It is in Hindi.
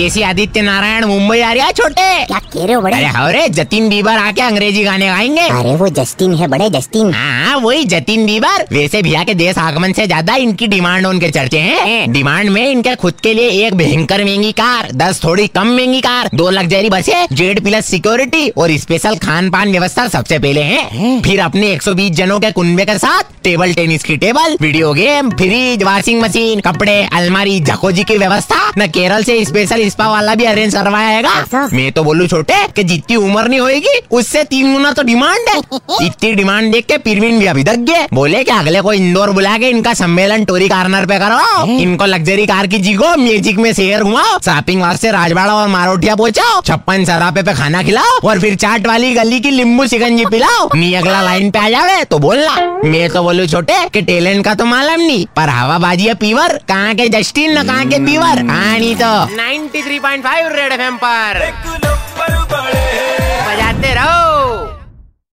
विदेशी आदित्य नारायण मुंबई आ रहा है छोटे। क्या कह रहे हो बड़े? अरे हवरे जतिन बीबर आके अंग्रेज़ी गाने गाएँगे। अरे वो जस्टिन है बड़े जस्टिन। हाँ वही जतिन बीबर। वैसे भैया के देश आगमन से ज़्यादा इनकी डिमांड उनके चर्चे हैं। डिमांड में इनके खुद के लिए एक भयंकर महँगी कार दस थोड़ी कम महँगी कार दो लग्जरी बसे जेड प्लस सिक्योरिटी और स्पेशल खान पान व्यवस्था सबसे पहले है। फिर अपने 120 जनों के कुनबे के साथ टेबल टेनिस की table video game fridge washing machine कपड़े अलमारी जकोजी की व्यवस्था। न केरल से स्पेशल स्पा वाला भी अरेंज करवाएगा? मैं तो बोलू छोटे कि जितनी उम्र नहीं होगी उससे तीन गुना तो डिमांड है। इतनी डिमांड देख के पीरवीन भी अभी तक गए बोले कि अगले को इंदौर बुला के इनका सम्मेलन टोरी कार्नर पे करो। इनको लग्जरी कार की जीगो म्यूज़िक में शेयर घुमाओ शॉपिंग वास्ते राजवाड़ा और मारोटिया पहुंचाओ। छप्पन सरापे पे खाना खिलाओ और फिर चाट वाली गली की लींबू शिकंजी पिलाओ। नी अगला लाइन पे आ जावे तो बोलना मैं तो बोलू छोटे कि टैलेंट का तो मालूम नहीं पर हवाबाजी है पीवर कहाँ के जस्टिन न कहाँ के पीवर हाँ नहीं तो। 93.5 रेड एफएम पर।